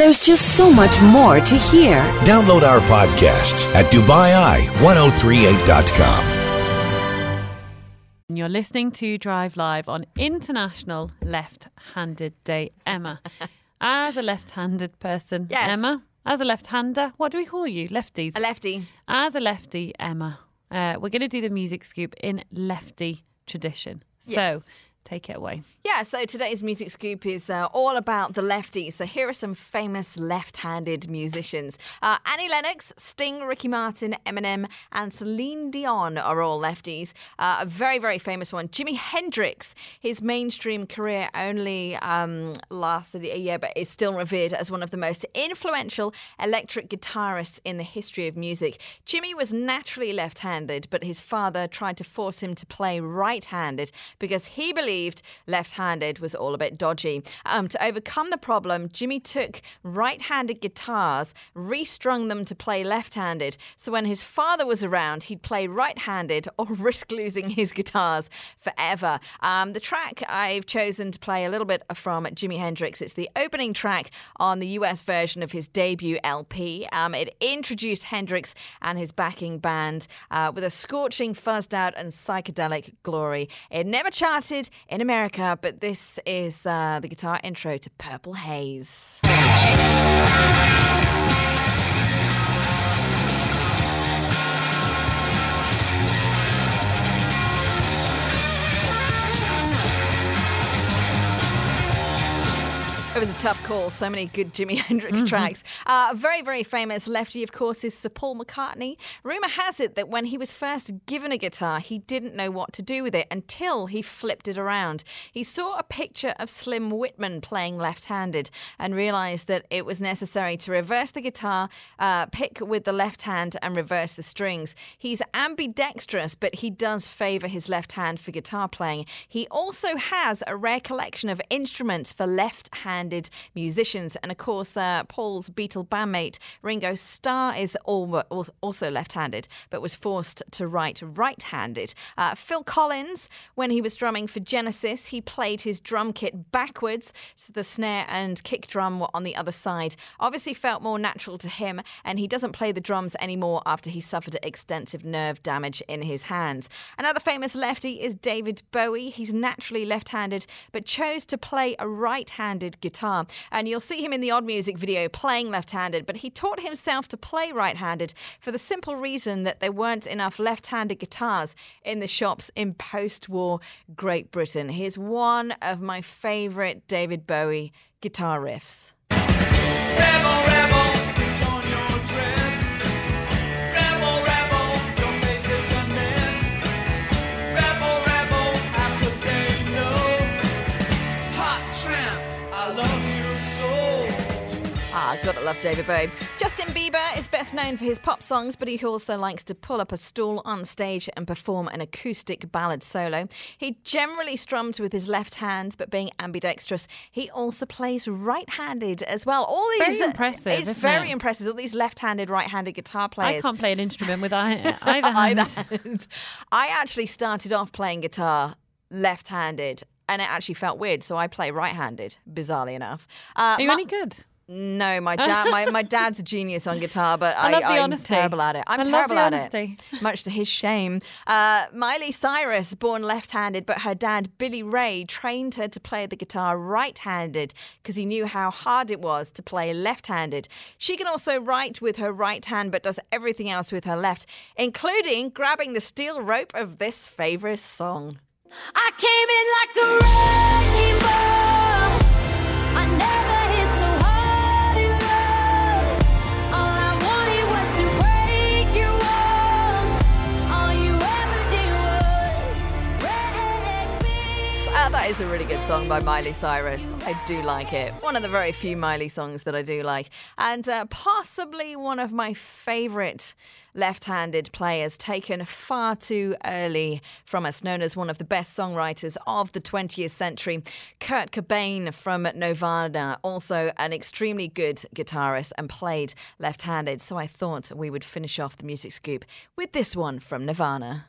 There's just so much more to hear. Download our podcasts at DubaiEye1038.com. You're listening to Drive Live on International Left Handed Day. Emma, as a left handed person, Yes. Emma, as a left hander, what do we call you? Lefties. A lefty. As a lefty, Emma, uh, we're going to do the music scoop in lefty tradition. Yes. Take it away. Yeah, so today's music scoop is uh, all about the lefties. So here are some famous left-handed musicians. Uh, Annie Lennox, Sting, Ricky Martin, Eminem, and Celine Dion are all lefties. Uh, a very, very famous one, Jimi Hendrix. His mainstream career only um, lasted a year, but is still revered as one of the most influential electric guitarists in the history of music. Jimi was naturally left-handed, but his father tried to force him to play right-handed because he believed left handed was all a bit dodgy. Um, to overcome the problem, Jimi took right handed guitars, restrung them to play left handed. So when his father was around, he'd play right handed or risk losing his guitars forever. Um, the track I've chosen to play a little bit from Jimi Hendrix, it's the opening track on the US version of his debut LP. Um, it introduced Hendrix and his backing band uh, with a scorching, fuzzed out, and psychedelic glory. It never charted in America, but this is uh, the guitar intro to Purple Haze. Tough call. So many good Jimi Hendrix tracks. Uh, very, very famous lefty, of course, is Sir Paul McCartney. Rumour has it that when he was first given a guitar, he didn't know what to do with it until he flipped it around. He saw a picture of Slim Whitman playing left handed and realised that it was necessary to reverse the guitar, uh, pick with the left hand, and reverse the strings. He's ambidextrous, but he does favour his left hand for guitar playing. He also has a rare collection of instruments for left handed musicians. And of course, uh, Paul's Beatle bandmate Ringo Starr is al- al- also left handed, but was forced to write right handed. Uh, Phil Collins, when he was drumming for Genesis, he played his drum kit backwards, so the snare and kick drum were on the other side. Obviously, felt more natural to him, and he doesn't play the drums anymore after he suffered extensive nerve damage in his hands. Another famous lefty is David Bowie. He's naturally left handed, but chose to play a right handed guitar. And you'll see him in the Odd Music video playing left handed, but he taught himself to play right handed for the simple reason that there weren't enough left handed guitars in the shops in post war Great Britain. Here's one of my favourite David Bowie guitar riffs. Rebel, rebel, gotta love David Bowie. Justin Bieber is best known for his pop songs, but he also likes to pull up a stool on stage and perform an acoustic ballad solo. He generally strums with his left hand, but being ambidextrous, he also plays right-handed as well. All these Very impressive, It's very it? impressive. All these left-handed, right-handed guitar players. I can't play an instrument with either hand. Either hand. I actually started off playing guitar left-handed. And it actually felt weird, so I play right-handed. Bizarrely enough, uh, Are you any good? No, my dad, my, my dad's a genius on guitar, but I I, love the I'm honesty. terrible at it. I'm I love terrible the at honesty. it, much to his shame. Uh, Miley Cyrus, born left-handed, but her dad Billy Ray trained her to play the guitar right-handed because he knew how hard it was to play left-handed. She can also write with her right hand, but does everything else with her left, including grabbing the steel rope of this favorite song. I came in like a wrecking ball. That is a really good song by Miley Cyrus. I do like it. One of the very few Miley songs that I do like. And uh, possibly one of my favourite left handed players taken far too early from us, known as one of the best songwriters of the 20th century. Kurt Cobain from Nirvana, also an extremely good guitarist and played left handed. So I thought we would finish off the music scoop with this one from Nirvana.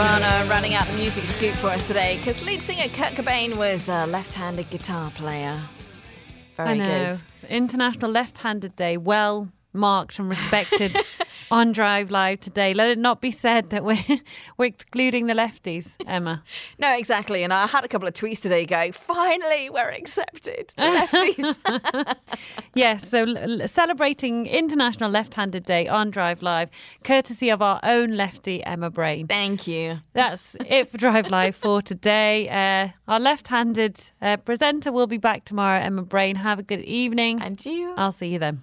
Nirvana running out the music scoop for us today because lead singer Kurt Cobain was a left-handed guitar player. Very good. It's International Left-Handed Day, well marked and respected on Drive Live today. Let it not be said that we're we're excluding the lefties, Emma. No, exactly. And I had a couple of tweets today going, finally, we're accepted. The lefties. Yes, so l- celebrating International Left-Handed Day on Drive Live, courtesy of our own lefty Emma Brain. Thank you. That's it for Drive Live for today. Uh, our left-handed uh, presenter will be back tomorrow. Emma Brain, have a good evening. And you. I'll see you then.